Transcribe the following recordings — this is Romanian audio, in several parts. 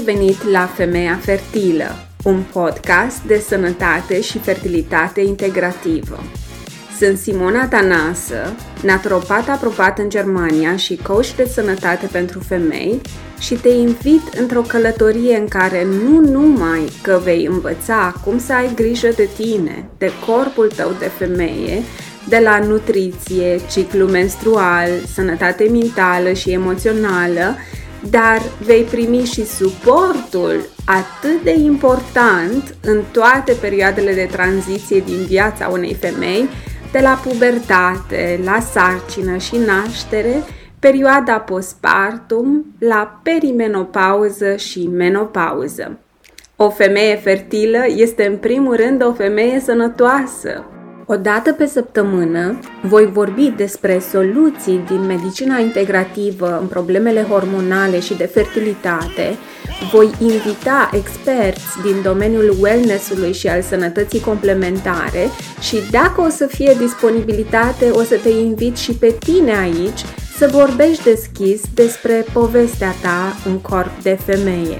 ai venit la Femeia Fertilă, un podcast de sănătate și fertilitate integrativă. Sunt Simona Tanasă, naturopat aprobat în Germania și coach de sănătate pentru femei și te invit într-o călătorie în care nu numai că vei învăța cum să ai grijă de tine, de corpul tău de femeie, de la nutriție, ciclu menstrual, sănătate mentală și emoțională, dar vei primi și suportul atât de important în toate perioadele de tranziție din viața unei femei, de la pubertate, la sarcină și naștere, perioada postpartum, la perimenopauză și menopauză. O femeie fertilă este în primul rând o femeie sănătoasă, o dată pe săptămână voi vorbi despre soluții din medicina integrativă în problemele hormonale și de fertilitate, voi invita experți din domeniul wellness-ului și al sănătății complementare și dacă o să fie disponibilitate, o să te invit și pe tine aici să vorbești deschis despre povestea ta în corp de femeie.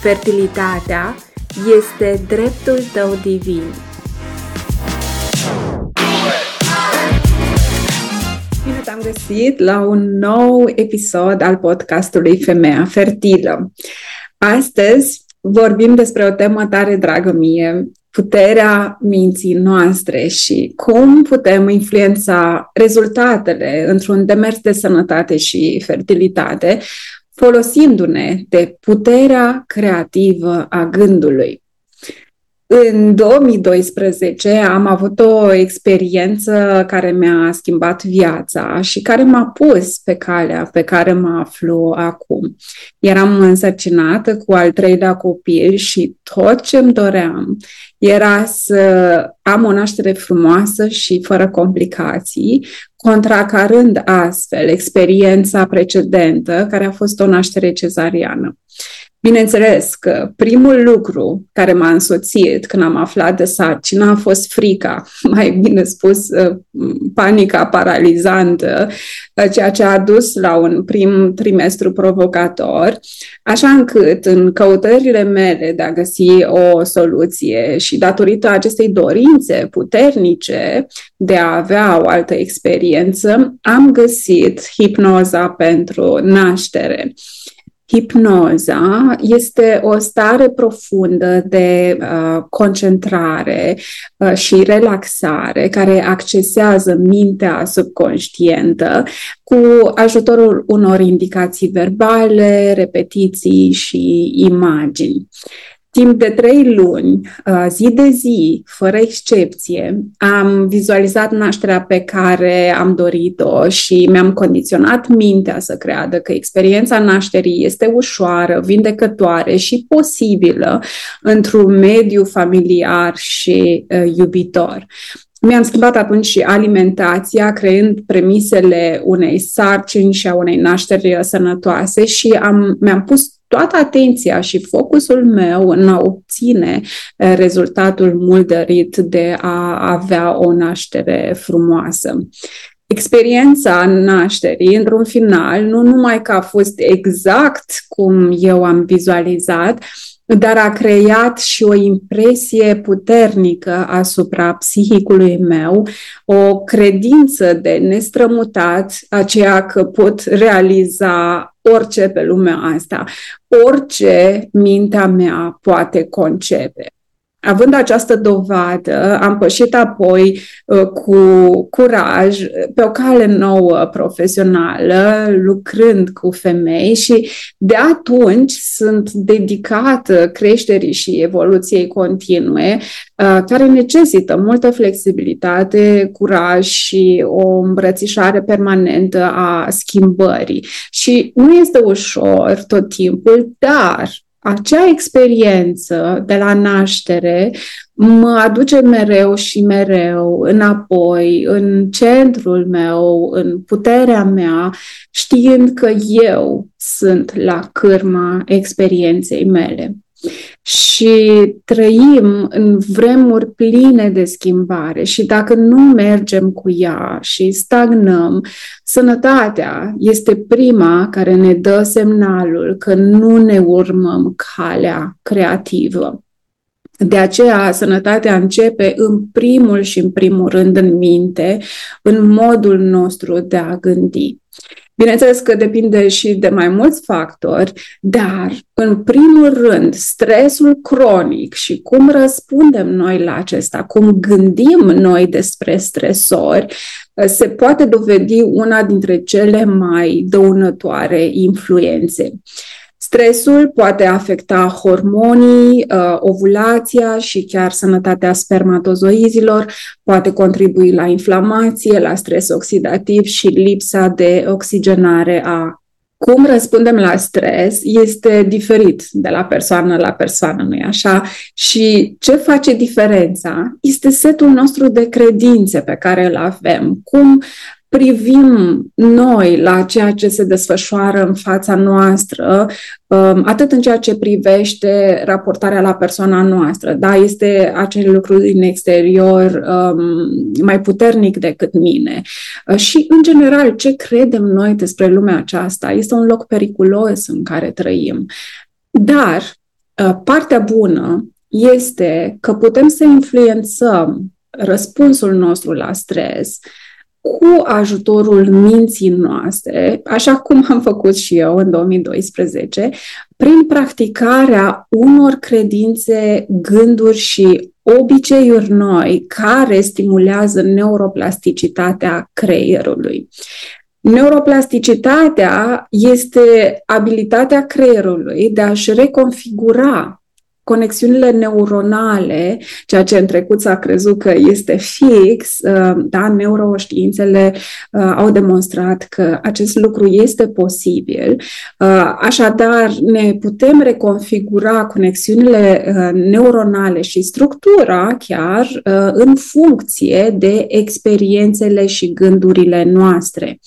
Fertilitatea este dreptul tău divin. Găsit la un nou episod al podcastului Femeia Fertilă. Astăzi vorbim despre o temă tare dragă mie, puterea minții noastre și cum putem influența rezultatele într-un demers de sănătate și fertilitate folosindu-ne de puterea creativă a gândului. În 2012 am avut o experiență care mi-a schimbat viața și care m-a pus pe calea pe care mă aflu acum. Eram însărcinată cu al treilea copil și tot ce îmi doream era să am o naștere frumoasă și fără complicații, contracarând astfel experiența precedentă, care a fost o naștere cezariană. Bineînțeles că primul lucru care m-a însoțit când am aflat de sarcină a fost frica, mai bine spus uh, panica paralizantă, uh, ceea ce a dus la un prim trimestru provocator, așa încât în căutările mele de a găsi o soluție și datorită acestei dorințe puternice de a avea o altă experiență, am găsit hipnoza pentru naștere. Hipnoza este o stare profundă de uh, concentrare uh, și relaxare care accesează mintea subconștientă cu ajutorul unor indicații verbale, repetiții și imagini. Timp de trei luni, uh, zi de zi, fără excepție, am vizualizat nașterea pe care am dorit-o și mi-am condiționat mintea să creadă că experiența nașterii este ușoară, vindecătoare și posibilă într-un mediu familiar și uh, iubitor. Mi-am schimbat atunci și alimentația, creând premisele unei sarcini și a unei nașteri sănătoase și am, mi-am pus toată atenția și focusul meu în a obține eh, rezultatul mult dorit de a avea o naștere frumoasă. Experiența nașterii, într-un final, nu numai că a fost exact cum eu am vizualizat, dar a creat și o impresie puternică asupra psihicului meu, o credință de nestrămutat, aceea că pot realiza orice pe lumea asta, orice mintea mea poate concepe. Având această dovadă, am pășit apoi uh, cu curaj pe o cale nouă profesională, lucrând cu femei și de atunci sunt dedicată creșterii și evoluției continue, uh, care necesită multă flexibilitate, curaj și o îmbrățișare permanentă a schimbării. Și nu este ușor tot timpul, dar acea experiență de la naștere mă aduce mereu și mereu înapoi, în centrul meu, în puterea mea, știind că eu sunt la cârma experienței mele. Și trăim în vremuri pline de schimbare și dacă nu mergem cu ea și stagnăm, sănătatea este prima care ne dă semnalul că nu ne urmăm calea creativă. De aceea, sănătatea începe în primul și în primul rând în minte, în modul nostru de a gândi. Bineînțeles că depinde și de mai mulți factori, dar, în primul rând, stresul cronic și cum răspundem noi la acesta, cum gândim noi despre stresori, se poate dovedi una dintre cele mai dăunătoare influențe. Stresul poate afecta hormonii, uh, ovulația și chiar sănătatea spermatozoizilor, poate contribui la inflamație, la stres oxidativ și lipsa de oxigenare a cum răspundem la stres este diferit de la persoană la persoană, nu-i așa? Și ce face diferența este setul nostru de credințe pe care îl avem, cum privim noi la ceea ce se desfășoară în fața noastră, um, atât în ceea ce privește raportarea la persoana noastră, da, este acel lucru din exterior um, mai puternic decât mine. Uh, și, în general, ce credem noi despre lumea aceasta este un loc periculos în care trăim. Dar uh, partea bună este că putem să influențăm răspunsul nostru la stres cu ajutorul minții noastre, așa cum am făcut și eu în 2012, prin practicarea unor credințe, gânduri și obiceiuri noi care stimulează neuroplasticitatea creierului. Neuroplasticitatea este abilitatea creierului de a-și reconfigura conexiunile neuronale, ceea ce în trecut s-a crezut că este fix, uh, da, neuroștiințele uh, au demonstrat că acest lucru este posibil. Uh, așadar, ne putem reconfigura conexiunile neuronale și structura chiar în funcție de experiențele și gândurile noastre.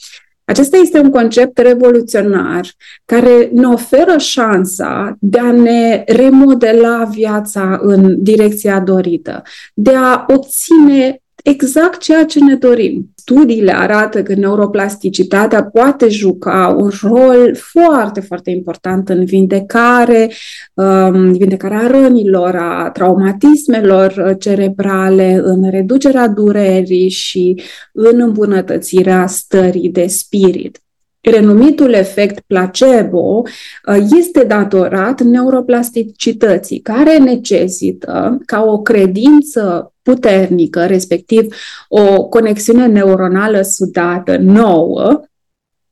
Acesta este un concept revoluționar care ne oferă șansa de a ne remodela viața în direcția dorită, de a obține exact ceea ce ne dorim. Studiile arată că neuroplasticitatea poate juca un rol foarte, foarte important în vindecare, um, vindecarea rănilor, a traumatismelor cerebrale, în reducerea durerii și în îmbunătățirea stării de spirit. Renumitul efect placebo uh, este datorat neuroplasticității, care necesită ca o credință puternică, respectiv o conexiune neuronală sudată nouă,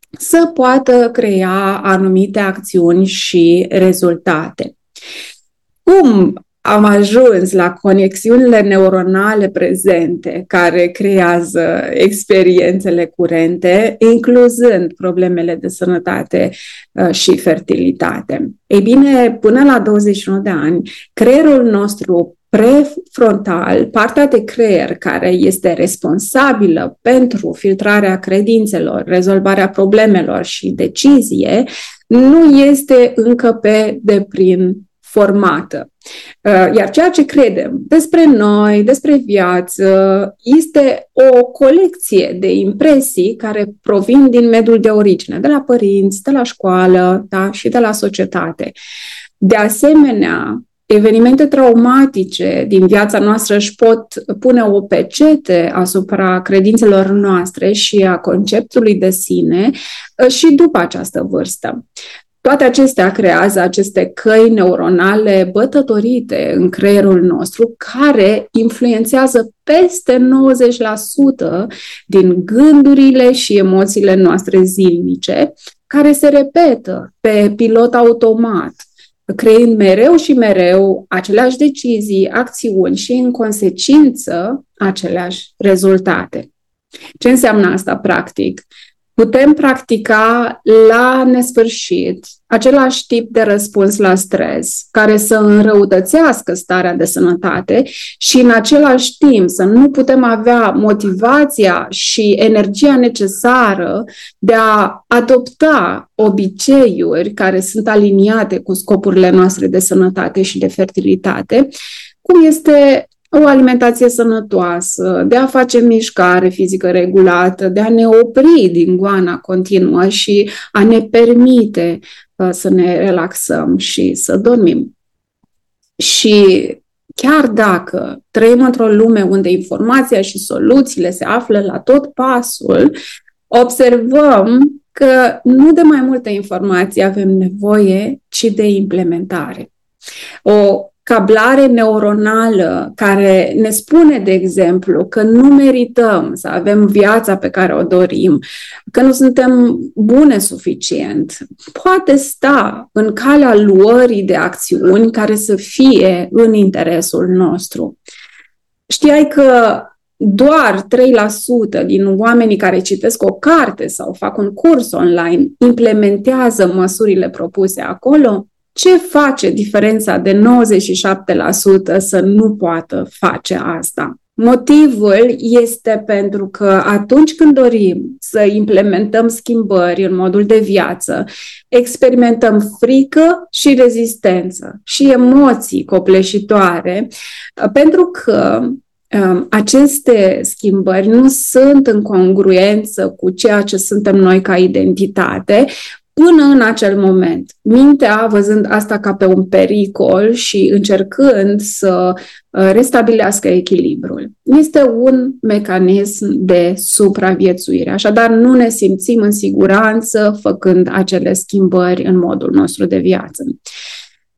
să poată crea anumite acțiuni și rezultate. Cum am ajuns la conexiunile neuronale prezente care creează experiențele curente, incluzând problemele de sănătate uh, și fertilitate. Ei bine, până la 21 de ani, creierul nostru prefrontal, partea de creier care este responsabilă pentru filtrarea credințelor, rezolvarea problemelor și decizie, nu este încă pe deplin formată. Uh, iar ceea ce credem despre noi, despre viață, este o colecție de impresii care provin din mediul de origine, de la părinți, de la școală da? și de la societate. De asemenea, evenimente traumatice din viața noastră își pot pune o pecete asupra credințelor noastre și a conceptului de sine uh, și după această vârstă. Toate acestea creează aceste căi neuronale bătătorite în creierul nostru care influențează peste 90% din gândurile și emoțiile noastre zilnice, care se repetă pe pilot automat, creând mereu și mereu aceleași decizii, acțiuni și, în consecință, aceleași rezultate. Ce înseamnă asta, practic? Putem practica la nesfârșit același tip de răspuns la stres care să înrăutățească starea de sănătate și în același timp să nu putem avea motivația și energia necesară de a adopta obiceiuri care sunt aliniate cu scopurile noastre de sănătate și de fertilitate, cum este o alimentație sănătoasă, de a face mișcare fizică regulată, de a ne opri din goana continuă și a ne permite uh, să ne relaxăm și să dormim. Și chiar dacă trăim într-o lume unde informația și soluțiile se află la tot pasul, observăm că nu de mai multă informație avem nevoie, ci de implementare. O cablare neuronală care ne spune, de exemplu, că nu merităm să avem viața pe care o dorim, că nu suntem bune suficient, poate sta în calea luării de acțiuni care să fie în interesul nostru. Știai că doar 3% din oamenii care citesc o carte sau fac un curs online implementează măsurile propuse acolo? Ce face diferența de 97% să nu poată face asta? Motivul este pentru că atunci când dorim să implementăm schimbări în modul de viață, experimentăm frică și rezistență și emoții copleșitoare, pentru că um, aceste schimbări nu sunt în congruență cu ceea ce suntem noi ca identitate, Până în acel moment, mintea, văzând asta ca pe un pericol și încercând să uh, restabilească echilibrul, este un mecanism de supraviețuire. Așadar, nu ne simțim în siguranță făcând acele schimbări în modul nostru de viață.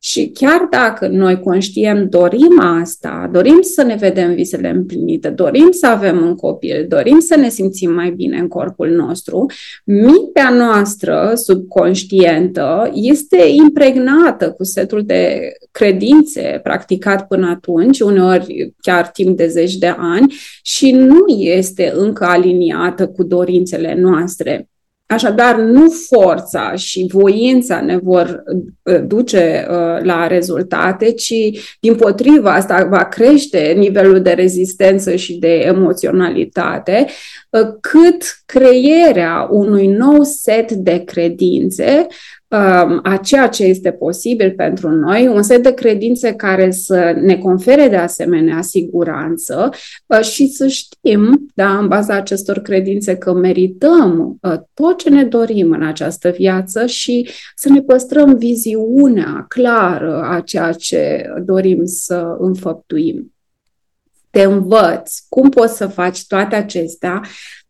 Și chiar dacă noi conștient dorim asta, dorim să ne vedem visele împlinite, dorim să avem un copil, dorim să ne simțim mai bine în corpul nostru, mintea noastră subconștientă este impregnată cu setul de credințe practicat până atunci, uneori chiar timp de zeci de ani, și nu este încă aliniată cu dorințele noastre. Așadar, nu forța și voința ne vor uh, duce uh, la rezultate, ci, din potriva, asta va crește nivelul de rezistență și de emoționalitate, uh, cât creierea unui nou set de credințe Um, a ceea ce este posibil pentru noi, un set de credințe care să ne confere de asemenea siguranță uh, și să știm, da, în baza acestor credințe, că merităm uh, tot ce ne dorim în această viață și să ne păstrăm viziunea clară a ceea ce dorim să înfăptuim. Te învăț cum poți să faci toate acestea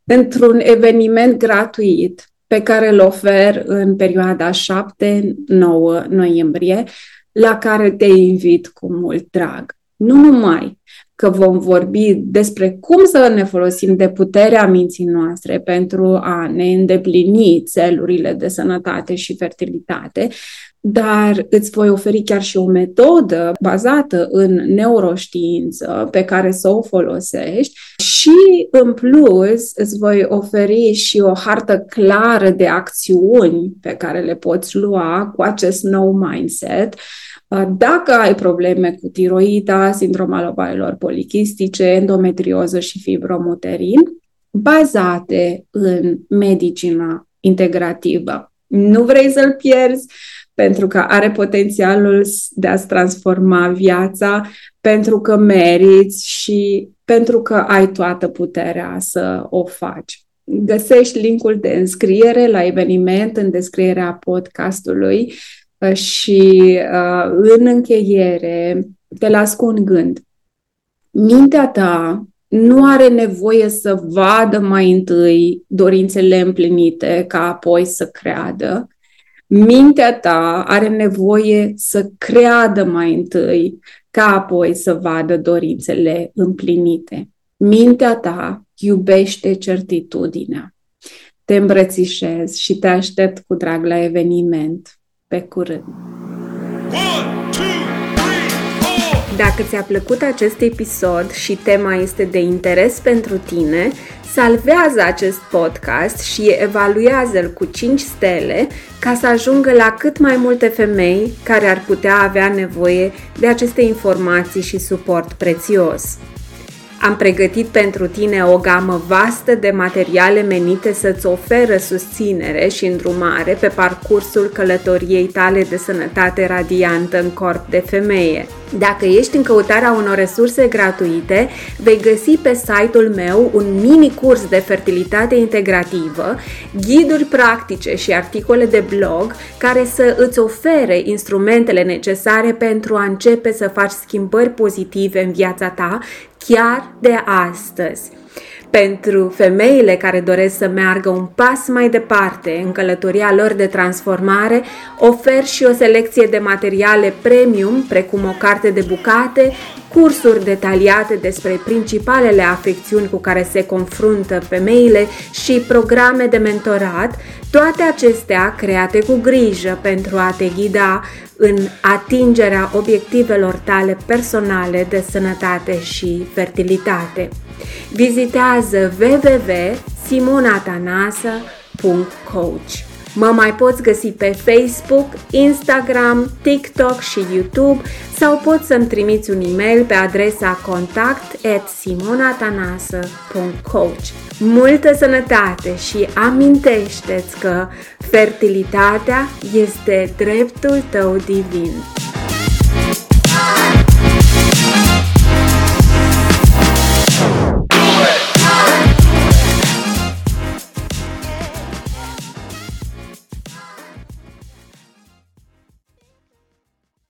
într-un eveniment gratuit pe care îl ofer în perioada 7-9 noiembrie, la care te invit cu mult drag. Nu numai că vom vorbi despre cum să ne folosim de puterea minții noastre pentru a ne îndeplini țelurile de sănătate și fertilitate, dar îți voi oferi chiar și o metodă bazată în neuroștiință pe care să o folosești și, în plus, îți voi oferi și o hartă clară de acțiuni pe care le poți lua cu acest nou mindset dacă ai probleme cu tiroida, sindrom al ovarelor polichistice, endometrioză și fibromuterin, bazate în medicina integrativă. Nu vrei să-l pierzi, pentru că are potențialul de a-ți transforma viața, pentru că meriți și pentru că ai toată puterea să o faci. Găsești linkul de înscriere la eveniment în descrierea podcastului uh, și uh, în încheiere te las cu un gând. Mintea ta nu are nevoie să vadă mai întâi dorințele împlinite ca apoi să creadă, mintea ta are nevoie să creadă mai întâi, ca apoi să vadă dorințele împlinite. Mintea ta iubește certitudinea. Te îmbrățișez și te aștept cu drag la eveniment. Pe curând! One, two, three, Dacă ți-a plăcut acest episod și tema este de interes pentru tine, salvează acest podcast și evaluează-l cu 5 stele ca să ajungă la cât mai multe femei care ar putea avea nevoie de aceste informații și suport prețios. Am pregătit pentru tine o gamă vastă de materiale menite să-ți oferă susținere și îndrumare pe parcursul călătoriei tale de sănătate radiantă în corp de femeie. Dacă ești în căutarea unor resurse gratuite, vei găsi pe site-ul meu un mini curs de fertilitate integrativă, ghiduri practice și articole de blog care să îți ofere instrumentele necesare pentru a începe să faci schimbări pozitive în viața ta chiar de astăzi. Pentru femeile care doresc să meargă un pas mai departe în călătoria lor de transformare, ofer și o selecție de materiale premium, precum o carte de bucate, cursuri detaliate despre principalele afecțiuni cu care se confruntă femeile și programe de mentorat, toate acestea create cu grijă pentru a te ghida în atingerea obiectivelor tale personale de sănătate și fertilitate. Vizitează www.simonatanasa.coach Mă mai poți găsi pe Facebook, Instagram, TikTok și YouTube sau poți să-mi trimiți un e-mail pe adresa contact at simonatanasă.coach Multă sănătate și amintește-ți că fertilitatea este dreptul tău divin.